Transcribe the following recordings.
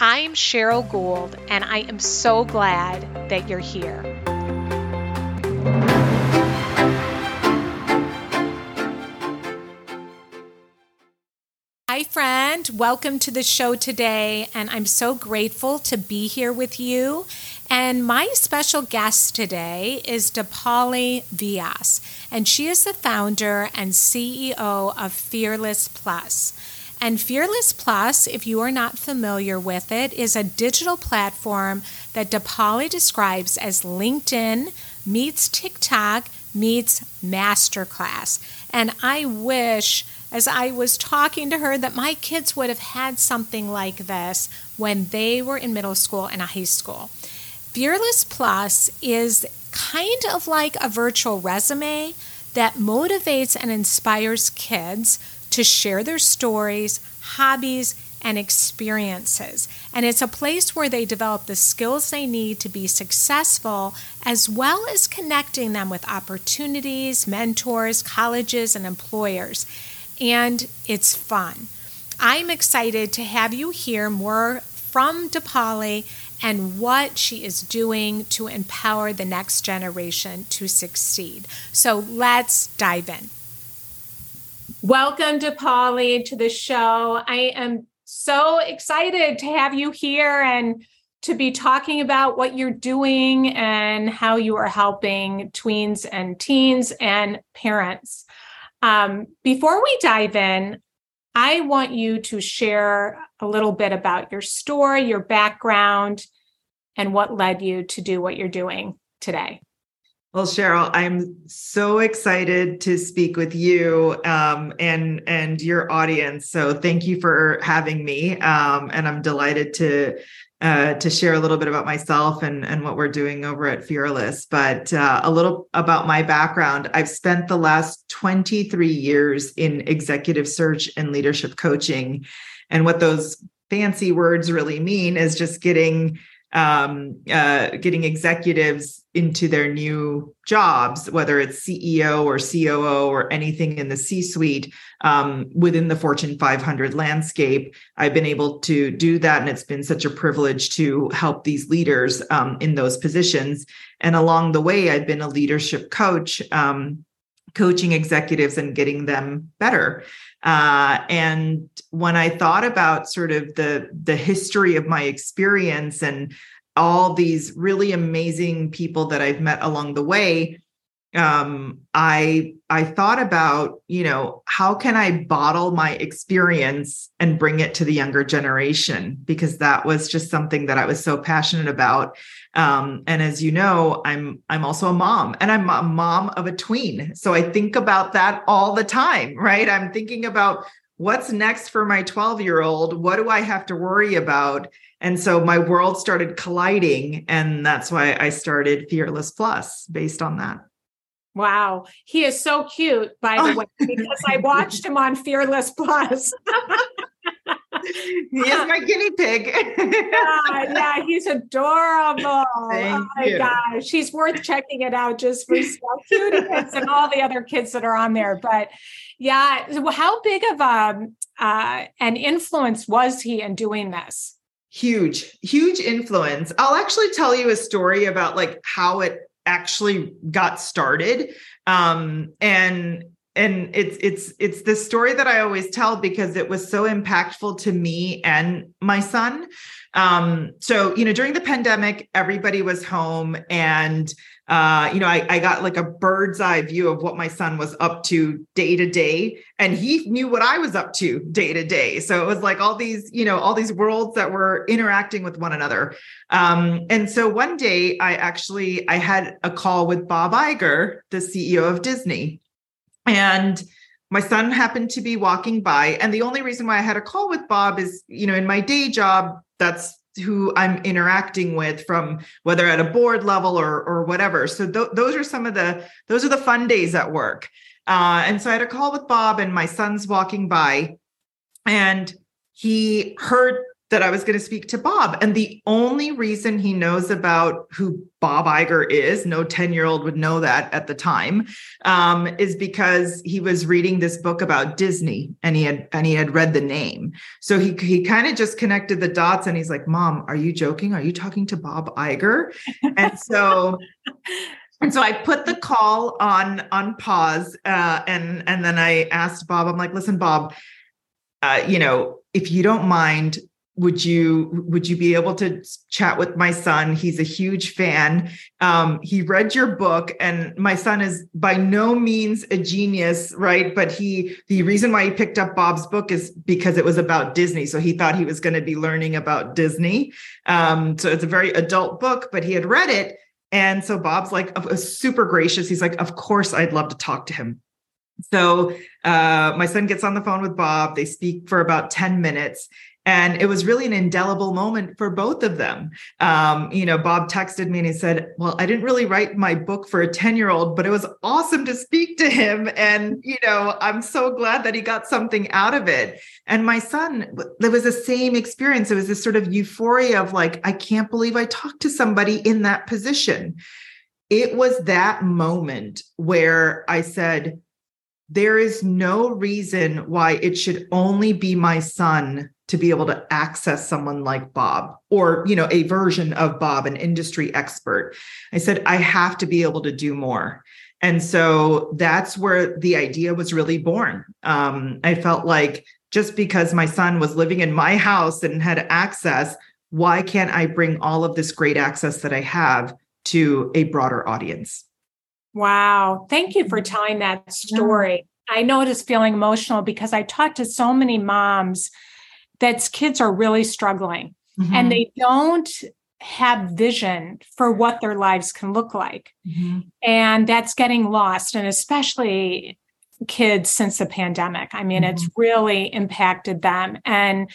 I'm Cheryl Gould, and I am so glad that you're here. Hi, friend. Welcome to the show today, and I'm so grateful to be here with you and my special guest today is Deepali Vyas, and she is the founder and CEO of Fearless Plus. And Fearless Plus, if you are not familiar with it, is a digital platform that Deepali describes as LinkedIn meets TikTok meets Masterclass. And I wish, as I was talking to her, that my kids would have had something like this when they were in middle school and high school. Fearless Plus is kind of like a virtual resume that motivates and inspires kids to share their stories, hobbies, and experiences. And it's a place where they develop the skills they need to be successful, as well as connecting them with opportunities, mentors, colleges, and employers. And it's fun. I'm excited to have you hear more from Deepali and what she is doing to empower the next generation to succeed. So let's dive in. Welcome Deepali to the show. I am so excited to have you here and to be talking about what you're doing and how you are helping tweens and teens and parents. Um, before we dive in, I want you to share a little bit about your story, your background, and what led you to do what you're doing today. Well, Cheryl, I'm so excited to speak with you um, and and your audience. So thank you for having me, um, and I'm delighted to uh, to share a little bit about myself and and what we're doing over at Fearless. But uh, a little about my background. I've spent the last 23 years in executive search and leadership coaching, and what those fancy words really mean is just getting um, uh, getting executives into their new jobs, whether it's CEO or COO or anything in the C suite um, within the Fortune 500 landscape. I've been able to do that. And it's been such a privilege to help these leaders um, in those positions. And along the way, I've been a leadership coach. Um, coaching executives and getting them better uh, and when I thought about sort of the the history of my experience and all these really amazing people that I've met along the way, um, I I thought about you know how can I bottle my experience and bring it to the younger generation because that was just something that I was so passionate about um, and as you know, I'm I'm also a mom, and I'm a mom of a tween. So I think about that all the time, right? I'm thinking about what's next for my 12 year old. What do I have to worry about? And so my world started colliding, and that's why I started Fearless Plus based on that. Wow, he is so cute, by the way, because I watched him on Fearless Plus. he is my guinea pig. yeah, yeah, he's adorable. Thank oh my you. gosh, he's worth checking it out just for so cute and all the other kids that are on there. But yeah, how big of a uh, an influence was he in doing this? Huge, huge influence. I'll actually tell you a story about like how it actually got started. Um, and and it's it's it's the story that I always tell because it was so impactful to me and my son. Um, so you know, during the pandemic, everybody was home, and uh, you know, I, I got like a bird's eye view of what my son was up to day to day, and he knew what I was up to day to day. So it was like all these, you know, all these worlds that were interacting with one another. Um, and so one day, I actually I had a call with Bob Iger, the CEO of Disney and my son happened to be walking by. And the only reason why I had a call with Bob is, you know, in my day job, that's who I'm interacting with from whether at a board level or or whatever. So th- those are some of the those are the fun days at work. Uh, and so I had a call with Bob, and my son's walking by, and he heard that I was going to speak to Bob. And the only reason he knows about who Bob Iger is, no 10 year old would know that at the time, um, is because he was reading this book about Disney and he had and he had read the name. So he he kind of just connected the dots and he's like, Mom, are you joking? Are you talking to Bob Iger? And so and so I put the call on on pause, uh, and and then I asked Bob. I'm like, listen, Bob, uh, you know, if you don't mind, would you would you be able to chat with my son? He's a huge fan. Um, he read your book and my son is by no means a genius right? But he the reason why he picked up bob's book is because it was about disney. So he thought he was going to be learning about disney. Um, so it's a very adult book but he had read it. And so bob's like super gracious. He's like of course i'd love to talk to him. So uh, my son gets on the phone with Bob. They speak for about 10 minutes. And it was really an indelible moment for both of them. Um, you know, Bob texted me and he said, Well, I didn't really write my book for a 10 year old, but it was awesome to speak to him. And, you know, I'm so glad that he got something out of it. And my son, there was the same experience. It was this sort of euphoria of like, I can't believe I talked to somebody in that position. It was that moment where I said, there is no reason why it should only be my son to be able to access someone like Bob or you know a version of Bob an industry expert. I said i have to be able to do more. And so that's where the idea was really born. Um, i felt like just because my son was living in my house and had access why can't i bring all of this great access that i have to a broader audience? Wow. Thank you for telling that story. I know it is feeling emotional because I talked to so many moms that kids are really struggling mm-hmm. and they don't have vision for what their lives can look like. Mm-hmm. And that's getting lost. And especially kids since the pandemic. I mean, mm-hmm. it's really impacted them. And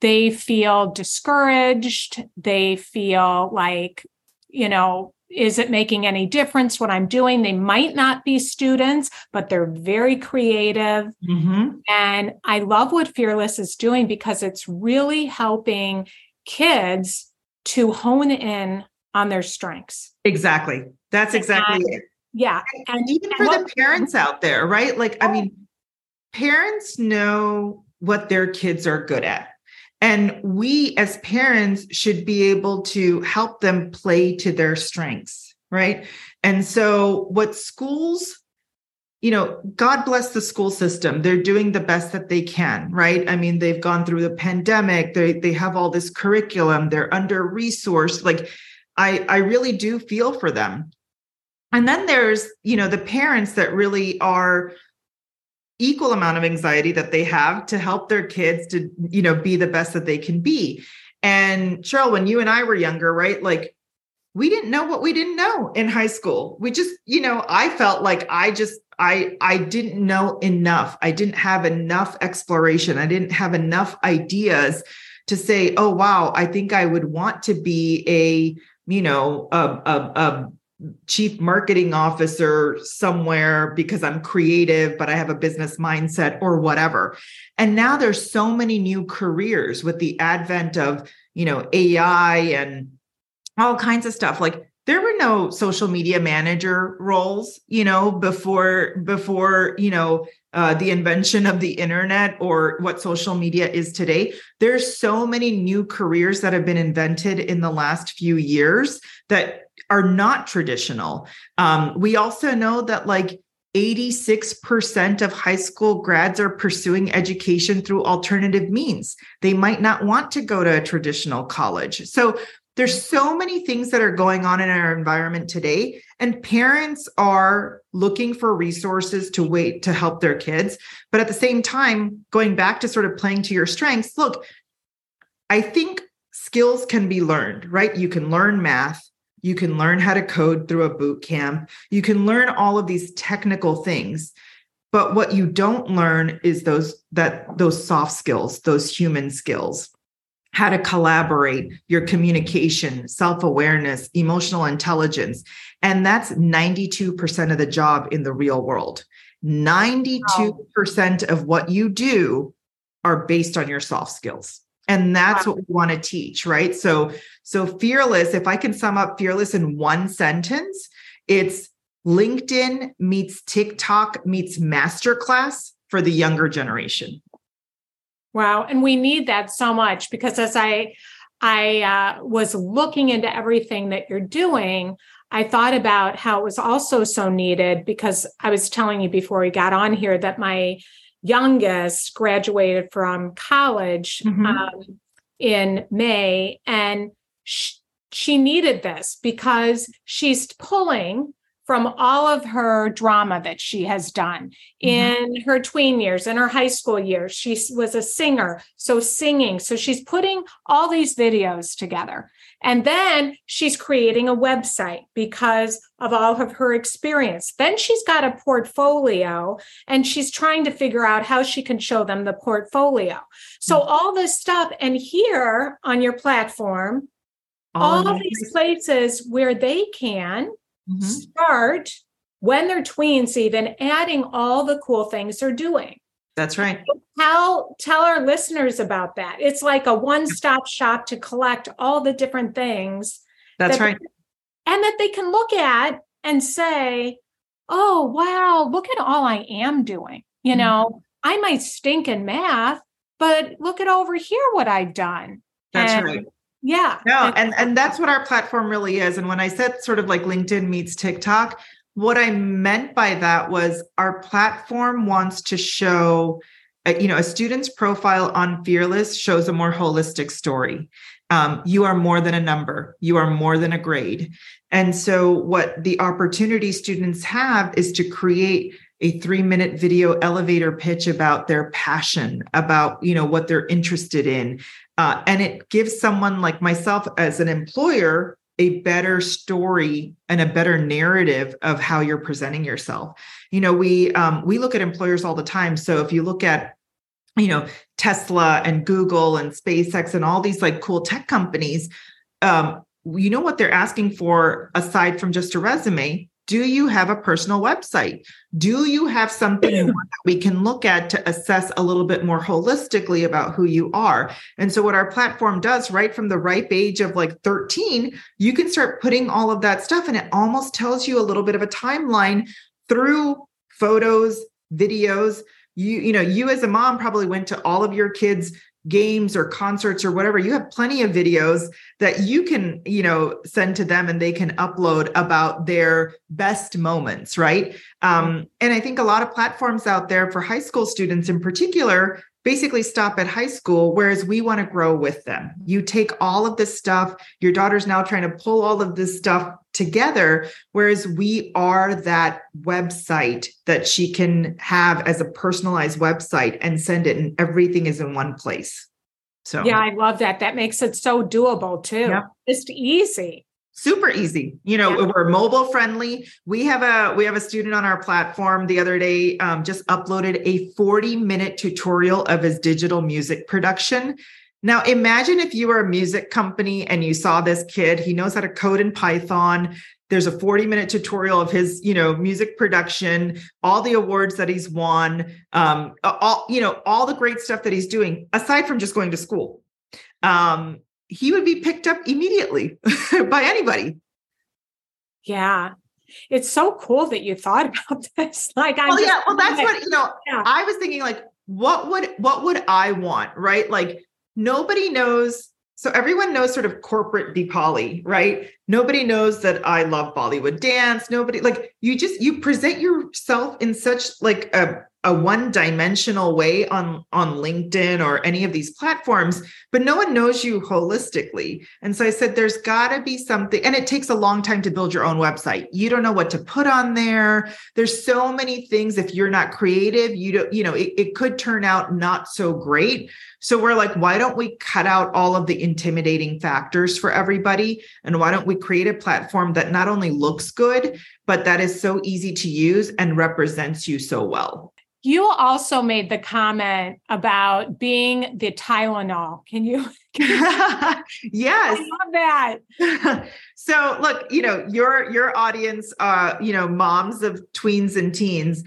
they feel discouraged. They feel like, you know, is it making any difference what I'm doing? They might not be students, but they're very creative. Mm-hmm. And I love what Fearless is doing because it's really helping kids to hone in on their strengths. Exactly. That's exactly and, it. Yeah. And, and even for what, the parents out there, right? Like, I mean, parents know what their kids are good at and we as parents should be able to help them play to their strengths, right? And so, what schools, you know, God bless the school system. They're doing the best that they can, right? I mean, they've gone through the pandemic. They they have all this curriculum. They're under resourced. Like, I I really do feel for them. And then there's, you know, the parents that really are equal amount of anxiety that they have to help their kids to you know be the best that they can be. And cheryl when you and i were younger right like we didn't know what we didn't know in high school. We just you know i felt like i just i i didn't know enough. I didn't have enough exploration. I didn't have enough ideas to say oh wow i think i would want to be a you know a, a, a chief marketing officer somewhere because I'm creative, but I have a business mindset or whatever. And now there's so many new careers with the advent of, you know, AI and all kinds of stuff. Like there were no social media manager roles, you know, before before, you know, uh, the invention of the internet or what social media is today. There's so many new careers that have been invented in the last few years that are not traditional. Um, we also know that like 86% of high school grads are pursuing education through alternative means. They might not want to go to a traditional college. So there's so many things that are going on in our environment today and parents are looking for resources to wait to help their kids but at the same time going back to sort of playing to your strengths look i think skills can be learned right you can learn math you can learn how to code through a boot camp you can learn all of these technical things but what you don't learn is those that those soft skills those human skills how to collaborate, your communication, self awareness, emotional intelligence. And that's 92% of the job in the real world. 92% of what you do are based on your soft skills. And that's what we want to teach, right? So, so fearless, if I can sum up fearless in one sentence, it's LinkedIn meets TikTok meets masterclass for the younger generation. Wow. And we need that so much because as I I uh, was looking into everything that you're doing, I thought about how it was also so needed because I was telling you before we got on here that my youngest graduated from college mm-hmm. um, in May and sh- she needed this because she's pulling from all of her drama that she has done mm-hmm. in her tween years in her high school years she was a singer so singing so she's putting all these videos together and then she's creating a website because of all of her experience then she's got a portfolio and she's trying to figure out how she can show them the portfolio so mm-hmm. all this stuff and here on your platform all, all these places where they can mm-hmm. start when they're tweens, even adding all the cool things they're doing. That's right. tell tell our listeners about that. It's like a one-stop shop to collect all the different things. That's that right. They, and that they can look at and say, "Oh, wow, look at all I am doing." You mm-hmm. know, I might stink in math, but look at over here what I've done. That's and right. Yeah. No, and and that's what our platform really is. And when I said sort of like LinkedIn meets TikTok, what I meant by that was our platform wants to show uh, you know a student's profile on fearless shows a more holistic story. Um, you are more than a number. You are more than a grade. And so what the opportunity students have is to create a three minute video elevator pitch about their passion about you know what they're interested in. Uh, and it gives someone like myself as an employer a better story and a better narrative of how you're presenting yourself. You know we um, we look at employers all the time. So if you look at you know tesla and google and spacex and all these like cool tech companies um, you know what they're asking for aside from just a resume do you have a personal website? Do you have something that we can look at to assess a little bit more holistically about who you are? And so, what our platform does right from the ripe age of like 13, you can start putting all of that stuff, and it almost tells you a little bit of a timeline through photos, videos. You, you know, you as a mom probably went to all of your kids' games or concerts or whatever you have plenty of videos that you can you know send to them and they can upload about their best moments right? Um, and i think a lot of platforms out there for high school students in particular basically stop at high school whereas we want to grow with them. Mm-hmm. You take all of this stuff your daughter's now trying to pull all of this stuff together whereas we are that website that she can have as a personalized website and send it and everything is in one place. So yeah i love that. That makes it so doable too. Yeah. just easy super easy you know yeah. we're mobile friendly. We have a we have a student on our platform the other day um, just uploaded a 40 minute tutorial of his digital music production. Now imagine if you were a music company and you saw this kid he knows how to code in python. There's a 40 minute tutorial of his you know music production all the awards that he's won um, all you know all the great stuff that he's doing aside from just going to school. Um, he would be picked up immediately by anybody. Yeah. It's so cool that you thought about this. Like, I well, yeah, well, that's what you know. Yeah. I was thinking, like, what would what would I want, right? Like, nobody knows so everyone knows sort of corporate Deepali, right? Nobody knows that I love Bollywood dance. Nobody like you just you present yourself in such like a a one-dimensional way on on LinkedIn or any of these platforms, but no one knows you holistically. And so I said there's got to be something and it takes a long time to build your own website. You don't know what to put on there. There's so many things if you're not creative, you don't you know, it, it could turn out not so great. So we're like, why don't we cut out all of the intimidating factors for everybody? And why don't we create a platform that not only looks good, but that is so easy to use and represents you so well? You also made the comment about being the Tylenol. Can you? Can you yes, I love that. so, look, you know your your audience, uh, you know, moms of tweens and teens.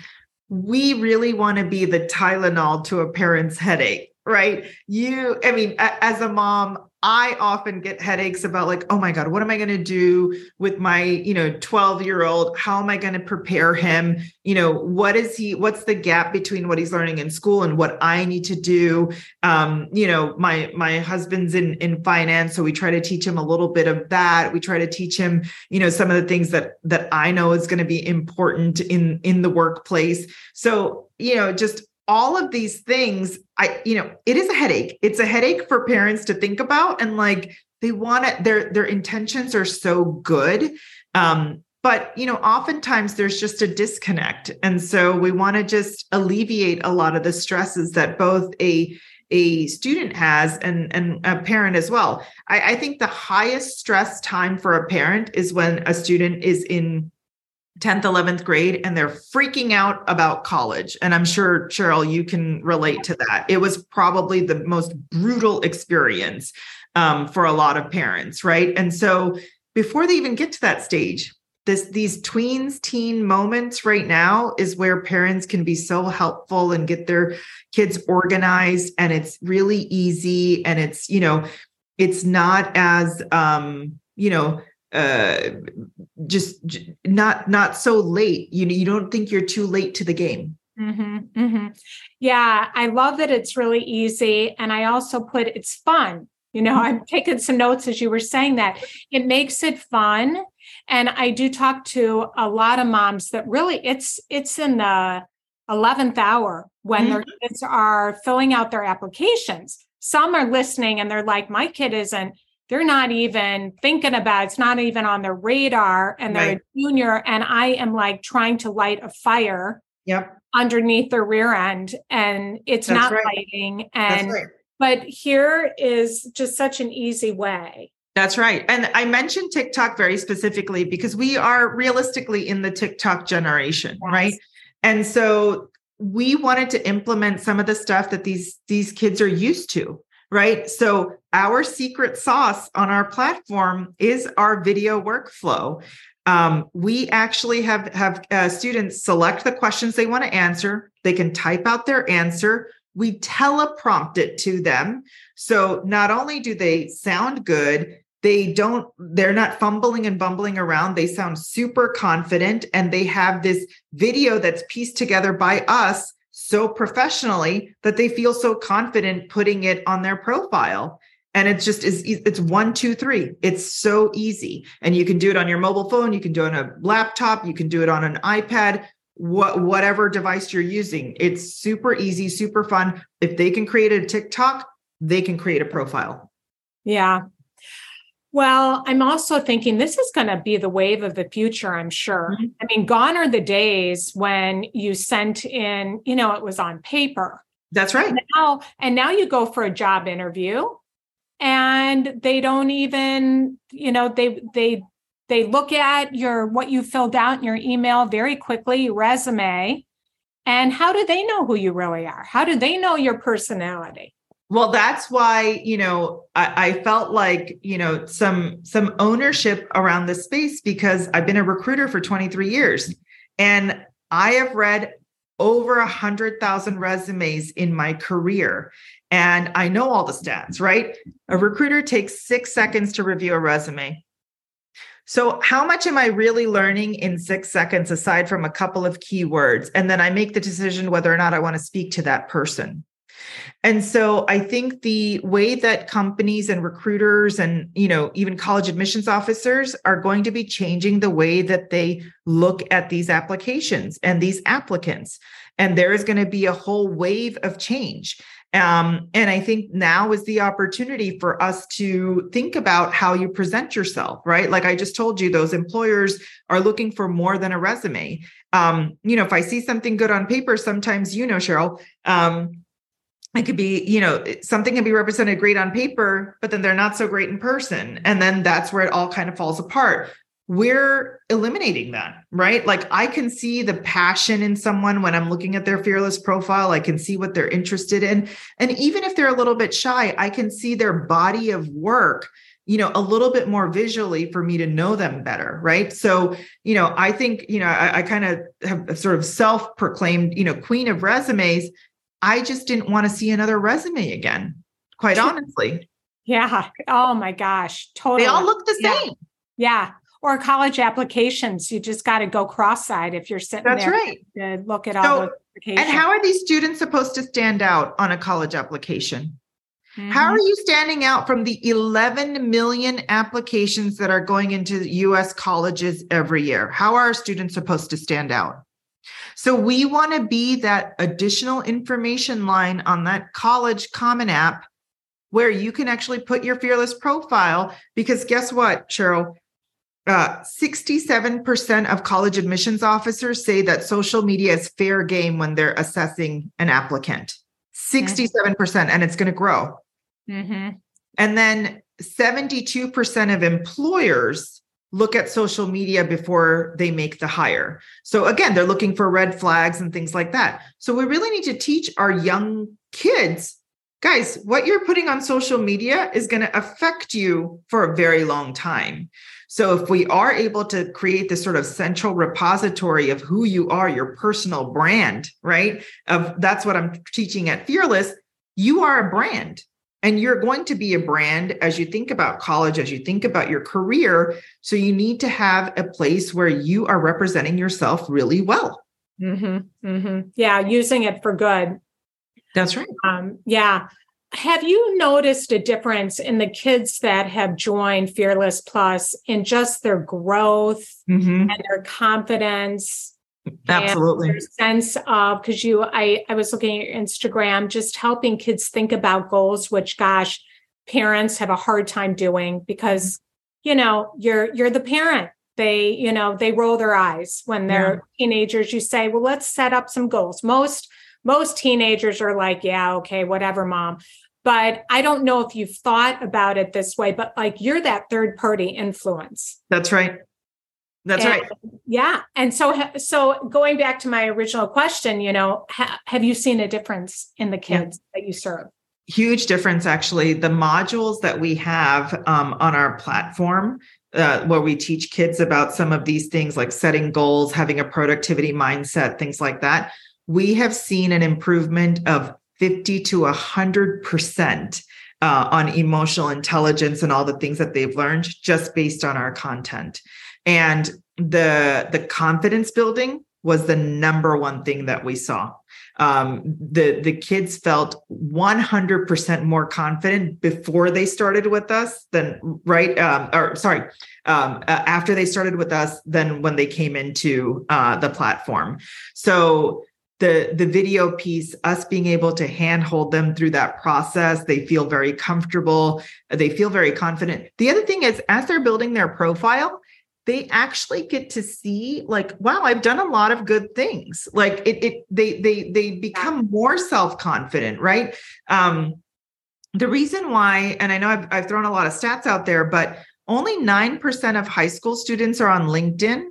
We really want to be the Tylenol to a parent's headache right? You, I mean, as a mom, I often get headaches about like, oh my God, what am I going to do with my, you know, 12 year old? How am I going to prepare him? You know, what is he, what's the gap between what he's learning in school and what I need to do? Um, you know, my, my husband's in, in finance. So we try to teach him a little bit of that. We try to teach him, you know, some of the things that, that I know is going to be important in, in the workplace. So, you know, just all of these things i you know it is a headache. It's a headache for parents to think about and like they want it their their intentions are so good um but you know oftentimes there's just a disconnect and so we want to just alleviate a lot of the stresses that both a a student has and, and a parent as well. I, I think the highest stress time for a parent is when a student is in 10th 11th grade and they're freaking out about college. And i'm sure cheryl you can relate to that. It was probably the most brutal experience um, for a lot of parents right? And so before they even get to that stage this these tweens teen moments right now is where parents can be so helpful and get their kids organized and it's really easy and it's you know it's not as um you know uh just not not so late. You know you don't think you're too late to the game. Mm-hmm, mm-hmm. yeah i love that it's really easy and i also put it's fun. You know i'm taking some notes as you were saying that. It makes it fun and i do talk to a lot of moms that really it's it's in the 11th hour when mm-hmm. their kids are filling out their applications. Some are listening and they're like my kid isn't they're not even thinking about it's not even on their radar and they're right. a junior and i am like trying to light a fire yep underneath their rear end and it's That's not right. lighting and right. but here is just such an easy way that's right. And I mentioned TikTok very specifically because we are realistically in the TikTok generation, yes. right? And so we wanted to implement some of the stuff that these these kids are used to right? So our secret sauce on our platform is our video workflow. Um, we actually have have uh, students select the questions they want to answer. They can type out their answer. We teleprompt it to them. So not only do they sound good, they don't they're not fumbling and bumbling around they sound super confident and they have this video that's pieced together by us so professionally that they feel so confident putting it on their profile. And it's just is it's one two three. It's so easy. And you can do it on your mobile phone. You can do it on a laptop. You can do it on an ipad. What whatever device you're using. It's super easy super fun. If they can create a tiktok they can create a profile. Yeah well, I'm also thinking this is going to be the wave of the future, I'm sure. Mm-hmm. I mean, gone are the days when you sent in, you know, it was on paper. That's right. Now, and now you go for a job interview and they don't even, you know, they they they look at your what you filled out in your email very quickly, resume. And how do they know who you really are? How do they know your personality? Well, that's why, you know, I, I, felt like, you know, some some ownership around this space because I've been a recruiter for 23 years and I have read over a hundred thousand resumes in my career. And I know all the stats, right? A recruiter takes six seconds to review a resume. So, how much am I really learning in six seconds aside from a couple of keywords? And then I make the decision whether or not I want to speak to that person. And so I think the way that companies and recruiters and you know even college admissions officers are going to be changing the way that they look at these applications and these applicants and there is going to be a whole wave of change. Um, and I think now is the opportunity for us to think about how you present yourself, right? Like I just told you, those employers are looking for more than a resume. Um, you know, if I see something good on paper, sometimes, you know, Cheryl, um, it could be you know something can be represented great on paper but then they're not so great in person and then that's where it all kind of falls apart. We're eliminating that right? Like i can see the passion in someone when i'm looking at their fearless profile i can see what they're interested in and even if they're a little bit shy i can see their body of work you know a little bit more visually for me to know them better right? So you know i think you know i, I kind of have sort of self-proclaimed you know queen of resumes I just didn't want to see another resume again, quite honestly. Yeah. Oh my gosh. Totally. They all look the same. Yeah. Or college applications. You just got to go cross-eyed if you're sitting That's there right. to look at all so, those applications. And how are these students supposed to stand out on a college application? Mm-hmm. How are you standing out from the 11 million applications that are going into US colleges every year? How are students supposed to stand out? So we want to be that additional information line on that college common app where you can actually put your fearless profile. Because guess what, Cheryl? Uh, 67% of college admissions officers say that social media is fair game when they're assessing an applicant. 67%, mm-hmm. and it's going to grow. Mm-hmm. And then 72% of employers look at social media before they make the hire. So again, they're looking for red flags and things like that. So we really need to teach our young kids, guys, what you're putting on social media is going to affect you for a very long time. So if we are able to create this sort of central repository of who you are, your personal brand, right? Of that's what I'm teaching at Fearless, you are a brand. And you're going to be a brand as you think about college, as you think about your career. So you need to have a place where you are representing yourself really well. Mm-hmm, mm-hmm. Yeah, using it for good. That's right. Um, yeah. Have you noticed a difference in the kids that have joined Fearless Plus in just their growth mm-hmm. and their confidence? Absolutely. sense of because you I I was looking at your Instagram just helping kids think about goals, which gosh, parents have a hard time doing because you know you're you're the parent. They, you know, they roll their eyes when they're yeah. teenagers. You say, well, let's set up some goals. Most most teenagers are like, yeah, okay, whatever, mom. But I don't know if you've thought about it this way, but like you're that third party influence. That's right. That's and, right. Yeah. And so, so going back to my original question, you know, ha- have you seen a difference in the kids yeah. that you serve? Huge difference, actually. The modules that we have um, on our platform, uh, where we teach kids about some of these things like setting goals, having a productivity mindset, things like that, we have seen an improvement of 50 to 100% uh, on emotional intelligence and all the things that they've learned just based on our content and the the confidence building was the number one thing that we saw. Um, the the kids felt 100% more confident before they started with us than right um, or sorry um, uh, after they started with us than when they came into uh, the platform. So the the video piece us being able to handhold them through that process they feel very comfortable they feel very confident. The other thing is as they're building their profile they actually get to see like wow i've done a lot of good things. Like it, it they they they become more self-confident right? Um the reason why and i know I've, I've thrown a lot of stats out there but only 9% of high school students are on linkedin.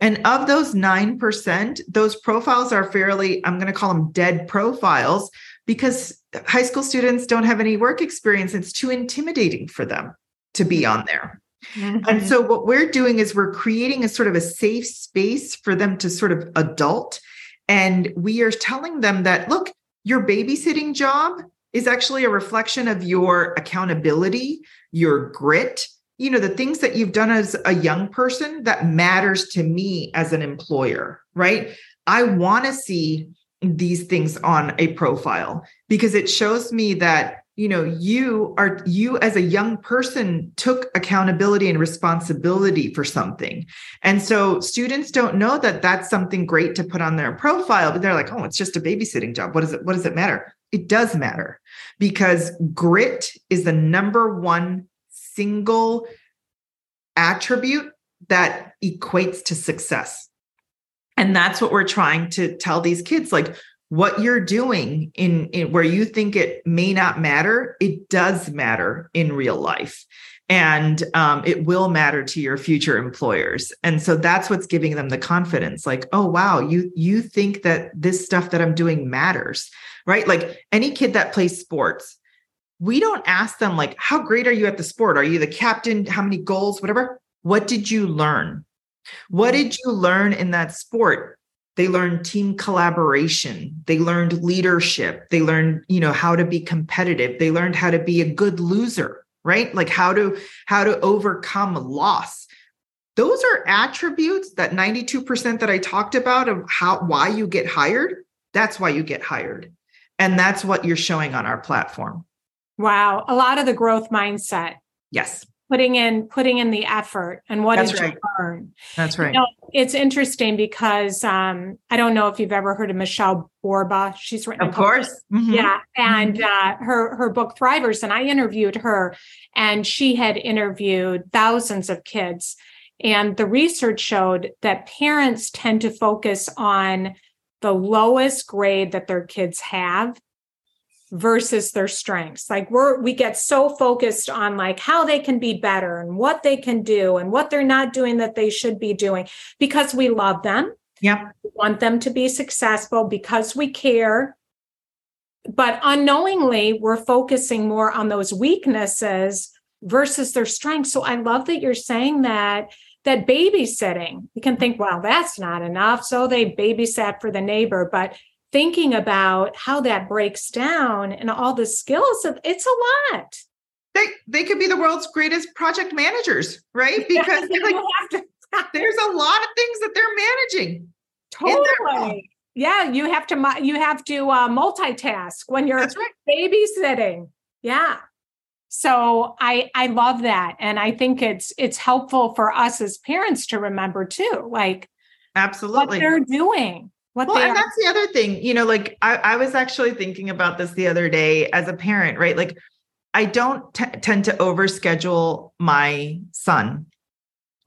And of those 9% those profiles are fairly i'm going to call them dead profiles because high school students don't have any work experience. It's too intimidating for them to be on there Mm-hmm. And so what we're doing is we're creating a sort of a safe space for them to sort of adult. And we are telling them that, look, your babysitting job is actually a reflection of your accountability, your grit, you know, the things that you've done as a young person that matters to me as an employer, right? I want to see these things on a profile because it shows me that you know you are you as a young person took accountability and responsibility for something. And so students don't know that that's something great to put on their profile but they're like oh it's just a babysitting job. What does it what does it matter? It does matter because grit is the number one single attribute that equates to success. And that's what we're trying to tell these kids like what you're doing in, in where you think it may not matter, it does matter in real life. And um, it will matter to your future employers. And so that's what's giving them the confidence like oh wow you you think that this stuff that i'm doing matters right? Like any kid that plays sports we don't ask them like how great are you at the sport? Are you the captain? How many goals? Whatever. What did you learn? What did you learn in that sport they learned team collaboration. They learned leadership. They learned you know how to be competitive. They learned how to be a good loser right? Like how to how to overcome loss. Those are attributes that 92% that i talked about of how why you get hired. That's why you get hired. And that's what you're showing on our platform. Wow. A lot of the growth mindset. Yes putting in putting in the effort and what That's did right. you learn That's right. You know, it's interesting because um, I don't know if you've ever heard of Michelle Borba. She's written, of course, mm-hmm. yeah, and mm-hmm. uh, her her book Thrivers, and I interviewed her, and she had interviewed thousands of kids, and the research showed that parents tend to focus on the lowest grade that their kids have versus their strengths. Like we're we get so focused on like how they can be better and what they can do and what they're not doing that they should be doing because we love them. Yeah we want them to be successful because we care. But unknowingly we're focusing more on those weaknesses versus their strengths. So i love that you're saying that that babysitting you can think well that's not enough. So they babysat for the neighbor but thinking about how that breaks down and all the skills of it's a lot. They they could be the world's greatest project managers right? Because like, to, there's a lot of things that they're managing totally. yeah you have to you have to uh, multitask when you're right. babysitting. Yeah. So i i love that and i think it's it's helpful for us as parents to remember too like absolutely. what they're doing what well, and that's the other thing, you know, like I, I, was actually thinking about this the other day as a parent, right? Like I don't t- tend to overschedule my son.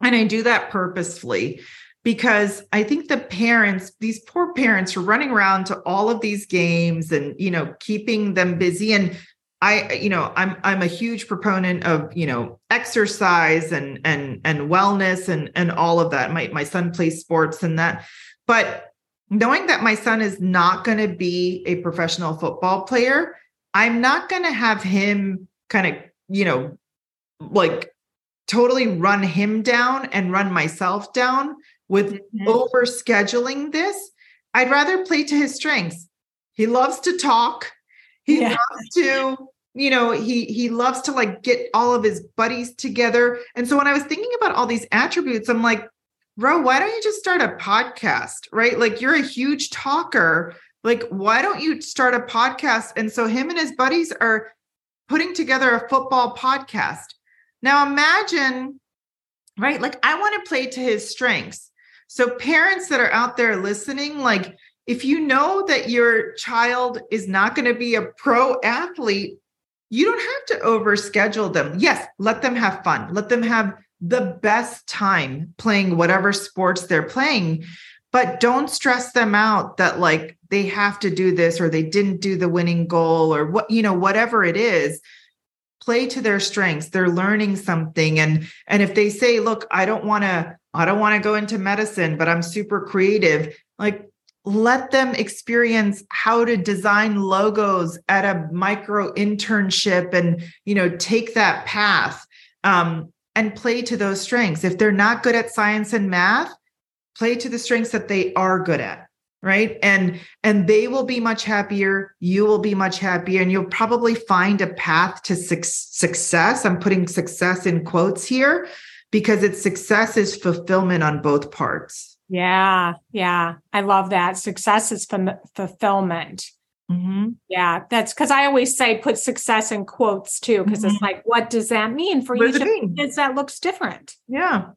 And I do that purposefully because I think the parents, these poor parents are running around to all of these games and, you know, keeping them busy. And I, you know, I'm I'm a huge proponent of, you know, exercise and and and wellness and and all of that. My my son plays sports and that. But knowing that my son is not going to be a professional football player, I'm not going to have him kind of, you know, like totally run him down and run myself down with mm-hmm. over scheduling this. I'd rather play to his strengths. He loves to talk. He yeah. loves to, you know, he he loves to like get all of his buddies together. And so when I was thinking about all these attributes, I'm like, bro, why don't you just start a podcast? Right? Like you're a huge talker. Like, why don't you start a podcast? And so him and his buddies are putting together a football podcast. Now imagine, right? Like, I want to play to his strengths. So, parents that are out there listening, like, if you know that your child is not going to be a pro athlete, you don't have to overschedule them. Yes, let them have fun. Let them have the best time playing whatever sports they're playing but don't stress them out that like they have to do this or they didn't do the winning goal or what you know whatever it is play to their strengths. They're learning something. And and if they say look i don't want to i don't want to go into medicine but i'm super creative like let them experience how to design logos at a micro internship and you know take that path. Um, and play to those strengths. If they're not good at science and math, play to the strengths that they are good at right and and they will be much happier you will be much happier and you'll probably find a path to su- success i'm putting success in quotes here because it's success is fulfillment on both parts Yeah, yeah. I love that. Success is f- fulfillment. Mm-hmm. Yeah, that's because I always say put success in quotes too, because mm-hmm. it's like, what does that mean for what each of the kids? That looks different. Yeah,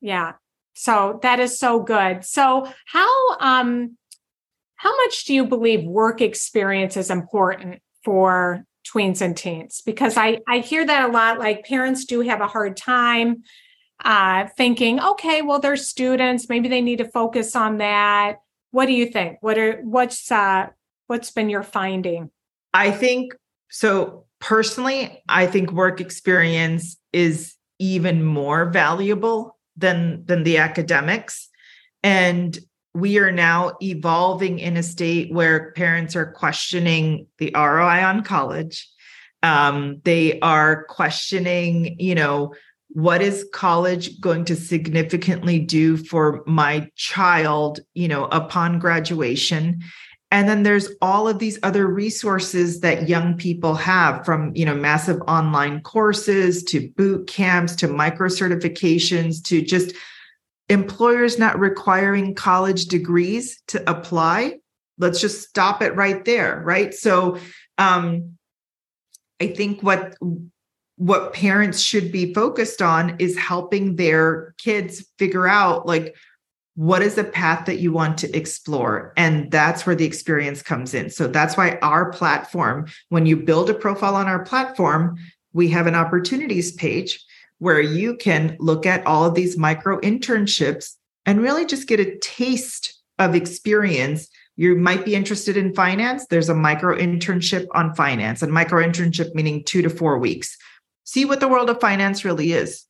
yeah. So that is so good. So how um how much do you believe work experience is important for tweens and teens? Because I I hear that a lot. Like parents do have a hard time uh, thinking, okay, well they're students, maybe they need to focus on that. What do you think? What are what's uh what's been your finding? I think so personally, I think work experience is even more valuable than than the academics and we are now evolving in a state where parents are questioning the ROI on college. Um, they are questioning, you know, what is college going to significantly do for my child, you know, upon graduation? And then there's all of these other resources that young people have from, you know, massive online courses to boot camps to micro certifications to just employers not requiring college degrees to apply. Let's just stop it right there, right? So um I think what what parents should be focused on is helping their kids figure out like what is the path that you want to explore? And that's where the experience comes in. So that's why our platform when you build a profile on our platform we have an opportunities page where you can look at all of these micro internships and really just get a taste of experience. You might be interested in finance. There's a micro internship on finance and micro internship meaning 2 to 4 weeks. See what the world of finance really is.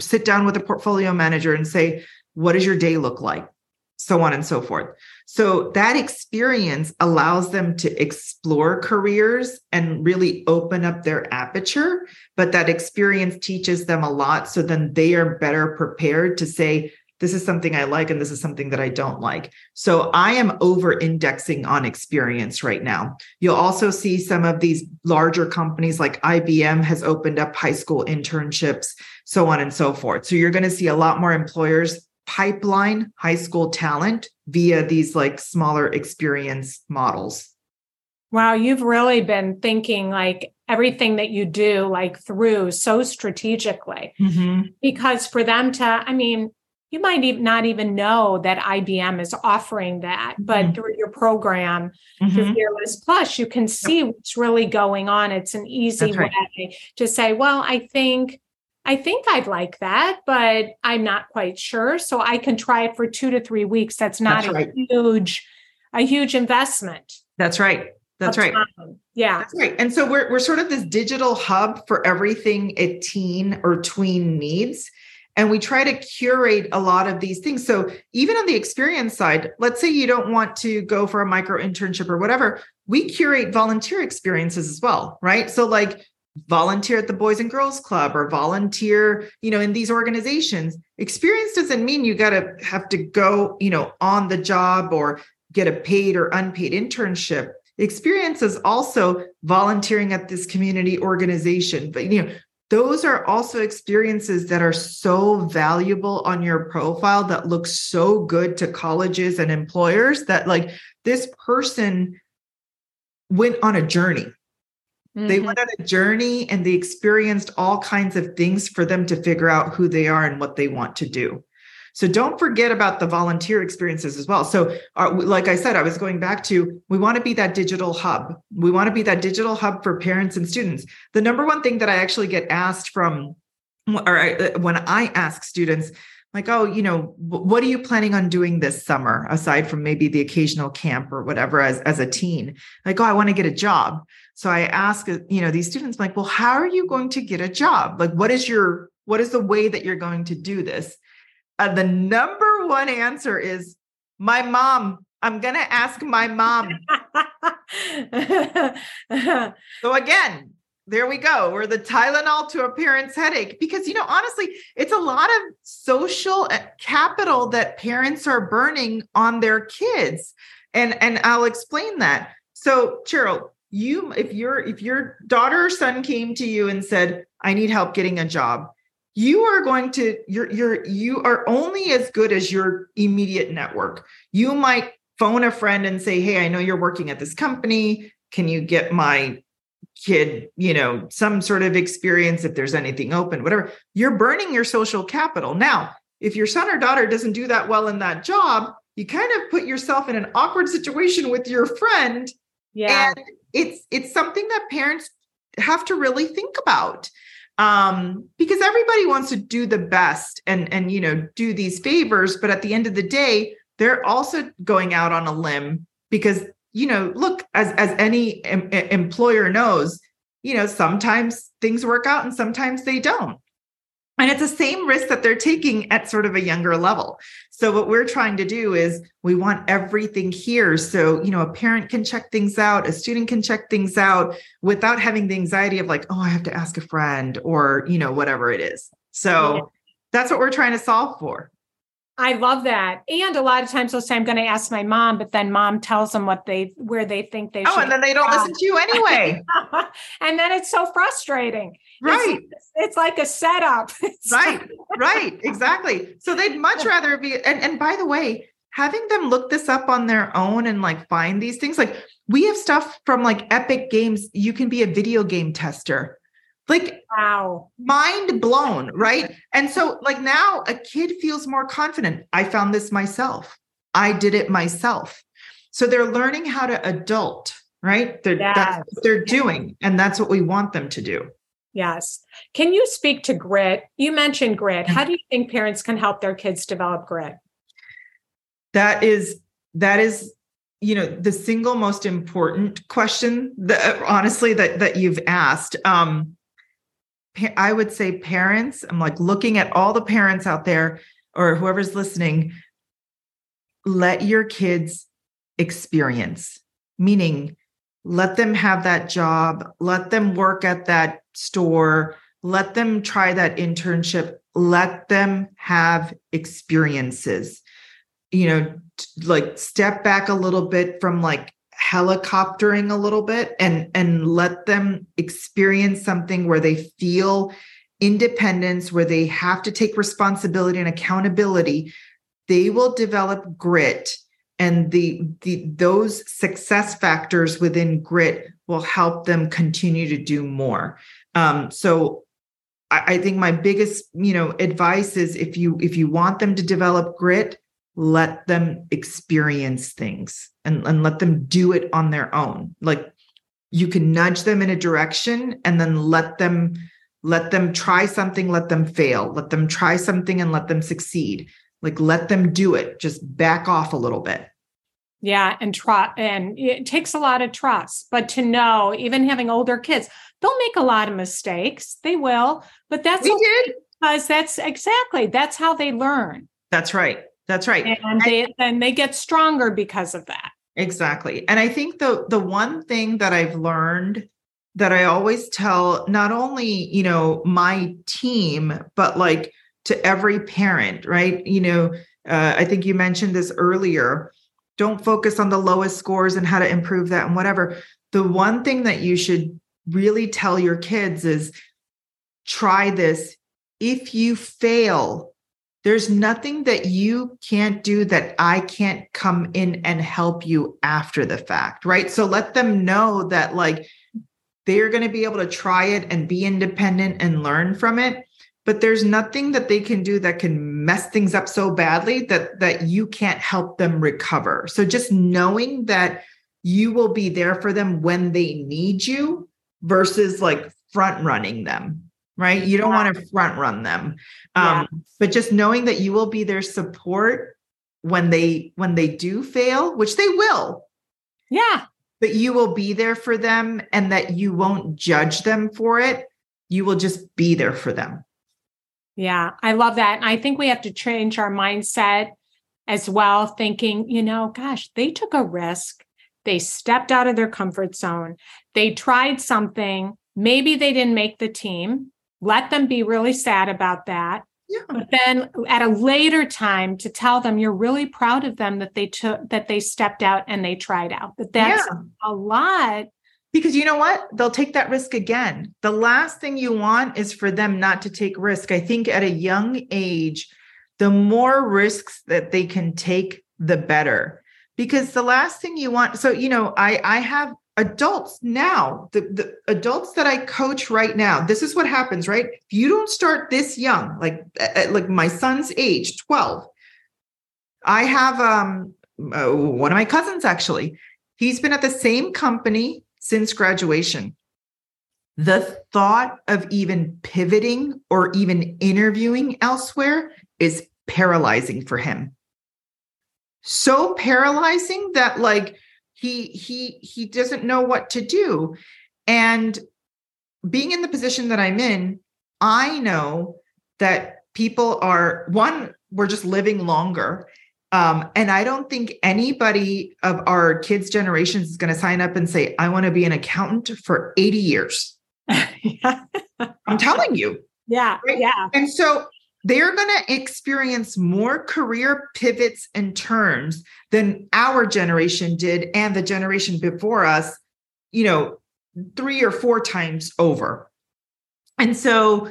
Sit down with a portfolio manager and say what does your day look like? So on and so forth. So that experience allows them to explore careers and really open up their aperture. But that experience teaches them a lot. So then they are better prepared to say, this is something I like and this is something that I don't like. So I am over indexing on experience right now. You'll also see some of these larger companies like IBM has opened up high school internships, so on and so forth. So you're going to see a lot more employers pipeline high school talent via these like smaller experience models. Wow, you've really been thinking like everything that you do like through so strategically. Mm-hmm. Because for them to, I mean, you might even not even know that IBM is offering that, but mm-hmm. through your program, mm-hmm. through Fearless Plus, you can see yep. what's really going on. It's an easy right. way to say, well, I think I think I'd like that, but I'm not quite sure. So I can try it for two to three weeks. That's not That's a right. huge, a huge investment. That's right. That's right. Time. Yeah. That's right. And so we're we're sort of this digital hub for everything a teen or tween needs. And we try to curate a lot of these things. So even on the experience side, let's say you don't want to go for a micro internship or whatever, we curate volunteer experiences as well, right? So like volunteer at the boys and girls club or volunteer you know in these organizations experience doesn't mean you got to have to go you know on the job or get a paid or unpaid internship. Experience is also volunteering at this community organization. But you know those are also experiences that are so valuable on your profile that look so good to colleges and employers that like this person went on a journey Mm-hmm. They went on a journey and they experienced all kinds of things for them to figure out who they are and what they want to do. So don't forget about the volunteer experiences as well. So, uh, like I said, I was going back to we want to be that digital hub. We want to be that digital hub for parents and students. The number one thing that I actually get asked from, or I, uh, when I ask students, like, oh, you know, what are you planning on doing this summer aside from maybe the occasional camp or whatever as, as a teen? Like, oh, I want to get a job. So I ask, uh, you know, these students, like, well, how are you going to get a job? Like, what is your, what is the way that you're going to do this? Uh, the number one answer is my mom. I'm going to ask my mom. so again, there we go. We're the Tylenol to a parent's headache because, you know, honestly, it's a lot of social uh, capital that parents are burning on their kids. And, and I'll explain that. So, Sheryl, you, if your, if your daughter or son came to you and said, I need help getting a job, you are going to you're you're you are only as good as your immediate network. You might phone a friend and say hey i know you're working at this company. Can you get my kid you know some sort of experience if there's anything open whatever. You're burning your social capital. Now if your son or daughter doesn't do that well in that job you kind of put yourself in an awkward situation with your friend yeah. and it's it's something that parents have to really think about um, because everybody wants to do the best and and you know do these favors but at the end of the day they're also going out on a limb because you know look as as any em- employer knows you know sometimes things work out and sometimes they don't and it's the same risk that they're taking at sort of a younger level. So what we're trying to do is we want everything here. So, you know, a parent can check things out, a student can check things out without having the anxiety of like, oh, I have to ask a friend or, you know, whatever it is. So yeah. that's what we're trying to solve for. I love that. And a lot of times they'll say, I'm going to ask my mom, but then mom tells them what they, where they think they oh, should. oh, and then they don't listen to you anyway. and then it's so frustrating. Right. It's, it's like a setup. Right. right. Exactly. So they'd much rather be, and, and by the way, having them look this up on their own and like find these things, like we have stuff from like Epic Games. You can be a video game tester like, wow, mind blown, right? And so, like, now a kid feels more confident. I found this myself, I did it myself. So they're learning how to adult, right? They're, yes. That's what they're doing. And that's what we want them to do. Yes. Can you speak to grit? You mentioned grit. How do you think parents can help their kids develop grit? That is, that is you know the single most important question that honestly that that you've asked um I would say parents, I'm like looking at all the parents out there or whoever's listening, let your kids experience, meaning let them have that job, let them work at that store, let them try that internship, let them have experiences. You know, like step back a little bit from like helicoptering a little bit and and let them experience something where they feel independence where they have to take responsibility and accountability. They will develop grit and the, the those success factors within grit will help them continue to do more. Um, so I, I think my biggest you know advice is if you if you want them to develop grit let them experience things and, and let them do it on their own. Like you can nudge them in a direction and then let them let them try something let them fail let them try something and let them succeed. Like let them do it. Just back off a little bit yeah and try and it takes a lot of trust but to know even having older kids they'll make a lot of mistakes they will but that's we did because that's exactly that's how they learn that's right that's right. And they and they get stronger because of that. Exactly. And I think the the one thing that I've learned that I always tell not only, you know, my team, but like to every parent, right? You know, uh, I think you mentioned this earlier. Don't focus on the lowest scores and how to improve that and whatever. The one thing that you should really tell your kids is try this. If you fail, there's nothing that you can't do that I can't come in and help you after the fact, right? So let them know that like they're going to be able to try it and be independent and learn from it, but there's nothing that they can do that can mess things up so badly that that you can't help them recover. So just knowing that you will be there for them when they need you versus like front running them right? You don't yeah. want to front run them. Um, yeah. but just knowing that you will be their support when they when they do fail, which they will. Yeah. But you will be there for them and that you won't judge them for it. You will just be there for them. Yeah, I love that. And I think we have to change our mindset as well, thinking, you know, gosh, they took a risk. They stepped out of their comfort zone. They tried something. Maybe they didn't make the team, let them be really sad about that. Yeah. But then at a later time to tell them you're really proud of them that they took that they stepped out and they tried out. That that's yeah. a lot Because you know what? They'll take that risk again. The last thing you want is for them not to take risk. I think at a young age, the more risks that they can take, the better. Because the last thing you want, so you know, I I have adults now, the, the adults that I coach right now, this is what happens, right? If you don't start this young, like like my son's age, 12. I have um uh, one of my cousins actually. He's been at the same company since graduation. The thought of even pivoting or even interviewing elsewhere is paralyzing for him. So paralyzing that like he he he doesn't know what to do. And being in the position that I'm in, I know that people are one we're just living longer um, and I don't think anybody of our kids' generations is going to sign up and say, I want to be an accountant for 80 years. I'm telling you. Yeah. Right? Yeah. And so they're going to experience more career pivots and turns than our generation did and the generation before us, you know, three or four times over. And so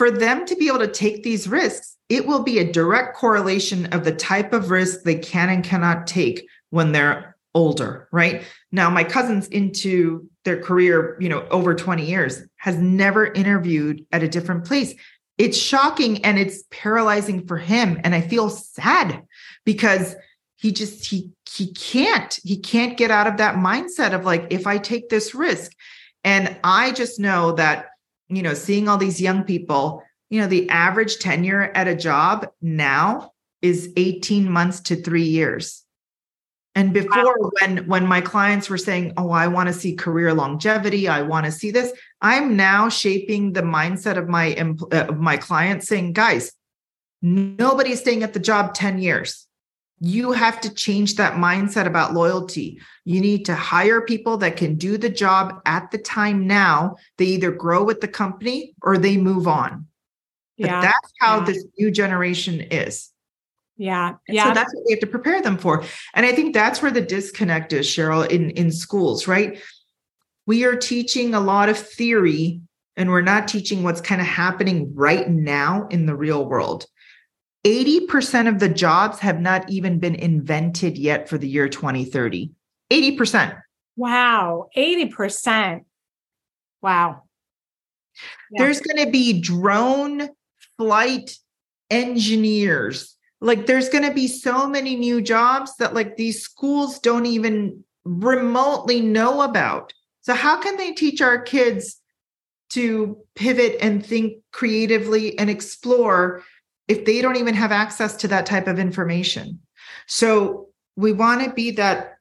for them to be able to take these risks, it will be a direct correlation of the type of risk they can and cannot take when they're older, right? Now, my cousin's into their career, you know, over 20 years, has never interviewed at a different place. It's shocking and it's paralyzing for him. And I feel sad because he just he he can't he can't get out of that mindset of like if i take this risk and i just know that you know seeing all these young people you know, the average tenure at a job now is 18 months to three years. And before, wow. when when my clients were saying, "Oh, I want to see career longevity, I want to see this," I'm now shaping the mindset of my uh, of my clients, saying, "Guys, nobody's staying at the job 10 years. You have to change that mindset about loyalty. You need to hire people that can do the job at the time now. They either grow with the company or they move on. But yeah. that's how yeah. this new generation is. Yeah. Yeah. So that's what we have to prepare them for. And I think that's where the disconnect is, Sheryl, in, in schools, right? We are teaching a lot of theory and we're not teaching what's kind of happening right now in the real world. 80% of the jobs have not even been invented yet for the year 2030. 80%. Wow. 80%. Wow. Yeah. There's going to be drone flight engineers. Like there's going to be so many new jobs that like these schools don't even remotely know about. So how can they teach our kids to pivot and think creatively and explore if they don't even have access to that type of information? So we want to be that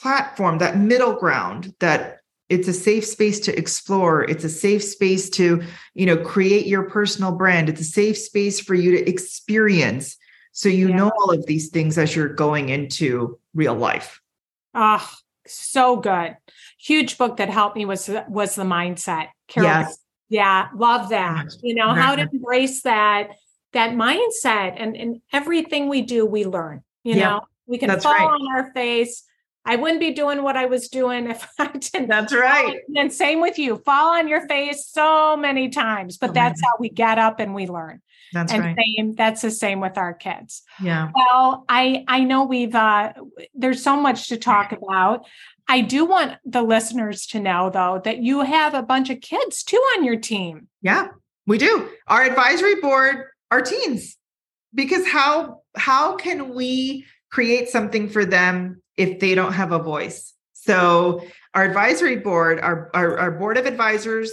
platform, that middle ground that it's a safe space to explore. It's a safe space to you know create your personal brand. It's a safe space for you to experience. So you yeah. know all of these things as you're going into real life. Ah oh, so good. Huge book that helped me was was the mindset. Carol, yes. yeah love that. You know how to embrace that that mindset and and everything we do we learn you yeah. know we can That's fall right. on our face I wouldn't be doing what I was doing if I didn't. That's right. And same with you. Fall on your face so many times, but oh, that's how we get up and we learn. That's and right. Same, that's the same with our kids. Yeah. Well, I I know we've uh there's so much to talk about. I do want the listeners to know though that you have a bunch of kids too on your team. Yeah, we do. Our advisory board are teens. Because how how can we create something for them if they don't have a voice. So our advisory board, our, our, our board of advisors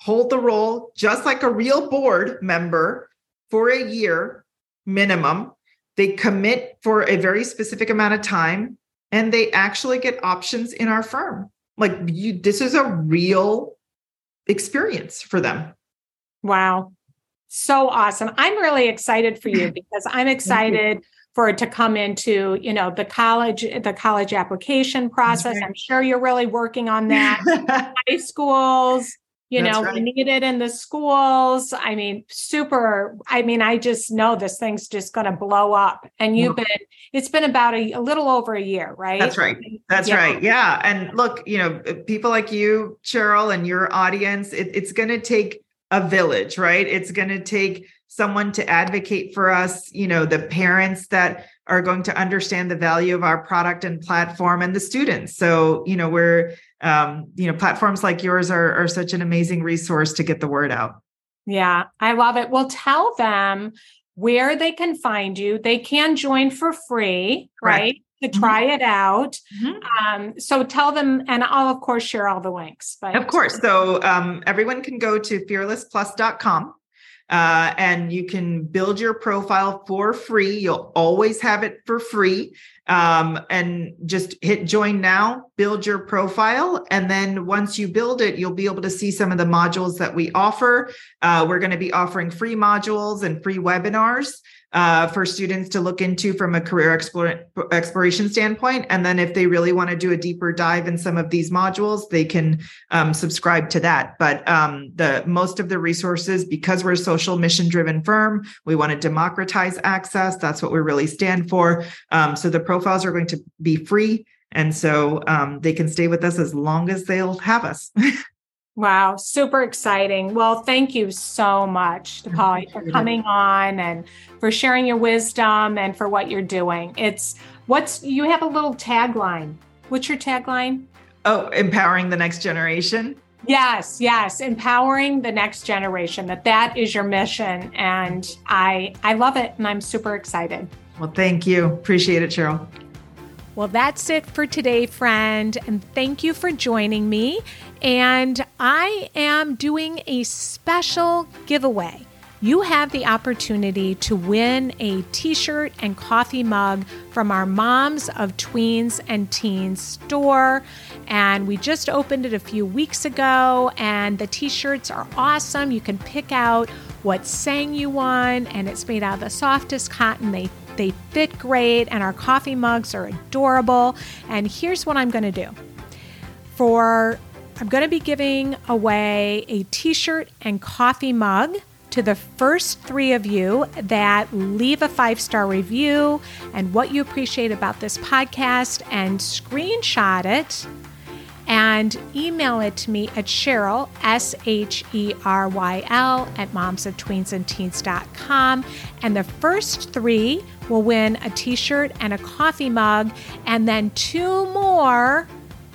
hold the role just like a real board member for a year minimum. They commit for a very specific amount of time and they actually get options in our firm. Like you, this is a real experience for them. Wow. So awesome. I'm really excited for you because I'm excited for it to come into you know the college the college application process i'm sure you're really working on that high schools You That's know, right. we need it in the schools. I mean, super. I mean, I just know this thing's just going to blow up. And you've been, it's been about a, a, little over a year, right? That's right. That's yeah. right. Yeah. And look, you know, people like you, Sheryl, and your audience, it, it's going to take a village, right? It's going to take someone to advocate for us, you know, the parents that are going to understand the value of our product and platform and the students. So, you know, we're um, you know, platforms like yours are, are such an amazing resource to get the word out. Yeah, I love it. Well, tell them where they can find you. They can join for free, Correct. right? To mm-hmm. try mm-hmm. it out. Mm-hmm. Um, so tell them, and I'll of course share all the links. But of course. So um, everyone can go to fearlessplus.com uh, and you can build your profile for free. You'll always have it for free. Um, and just hit join now, build your profile. And then once you build it, you'll be able to see some of the modules that we offer. Uh, we're going to be offering free modules and free webinars uh, for students to look into from a career explore, exploration standpoint. And then if they really want to do a deeper dive in some of these modules, they can um, subscribe to that. But um, the most of the resources, because we're a social mission driven firm, we want to democratize access. That's what we really stand for. Um, so the profiles are going to be free. And so um, they can stay with us as long as they'll have us. Wow, super exciting. Well, thank you so much, Polly, for coming on and for sharing your wisdom and for what you're doing. It's what's you have a little tagline. What's your tagline? Oh, empowering the next generation. Yes, yes, empowering the next generation. That that is your mission and I I love it and I'm super excited. Well, thank you. Appreciate it, Sheryl. Well, that's it for today, friend. And thank you for joining me. And I am doing a special giveaway. You have the opportunity to win a t shirt and coffee mug from our Moms of Tweens and Teens store. And we just opened it a few weeks ago, and the t shirts are awesome. You can pick out what saying you want, and it's made out of the softest cotton. They they fit great, and our coffee mugs are adorable. And here's what I'm going to do. For I'm going to be giving away a t-shirt and coffee mug to the first 3 of you that leave a 5-star review and what you appreciate about this podcast and screenshot it and email it to me at Sheryl, S H E R Y L, at moms of tweens and momsoftweensandteens.com. And the first three will win a t shirt and a coffee mug, and then two more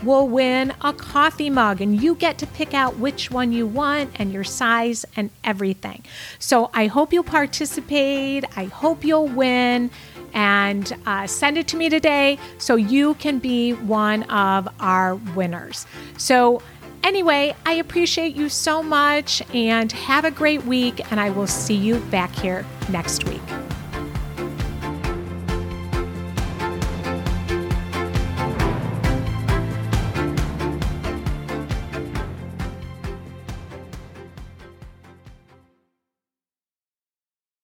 will win a coffee mug and you get to pick out which one you want and your size and everything. So I hope you'll participate. I hope you'll win and uh, send it to me today so you can be one of our winners. So, anyway, I appreciate you so much and have a great week, and I will see you back here next week.